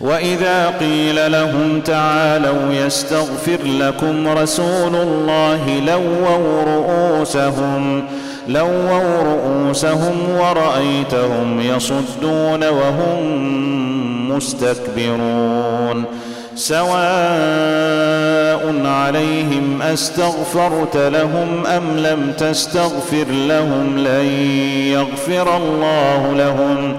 وإذا قيل لهم تعالوا يستغفر لكم رسول الله لووا رؤوسهم لووا رؤوسهم ورأيتهم يصدون وهم مستكبرون. سواء عليهم أستغفرت لهم أم لم تستغفر لهم لن يغفر الله لهم.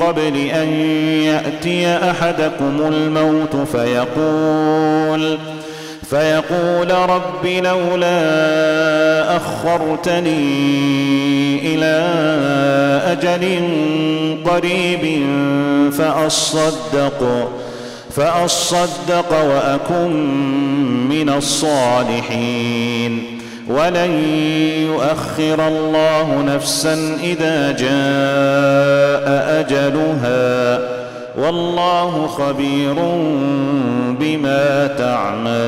قبل أن يأتي أحدكم الموت فيقول فيقول رب لولا أخرتني إلى أجل قريب فأصدق فأصدق وأكن من الصالحين. ولن يؤخر الله نفسا إذا جاء أجلها. والله خبير بما تعملون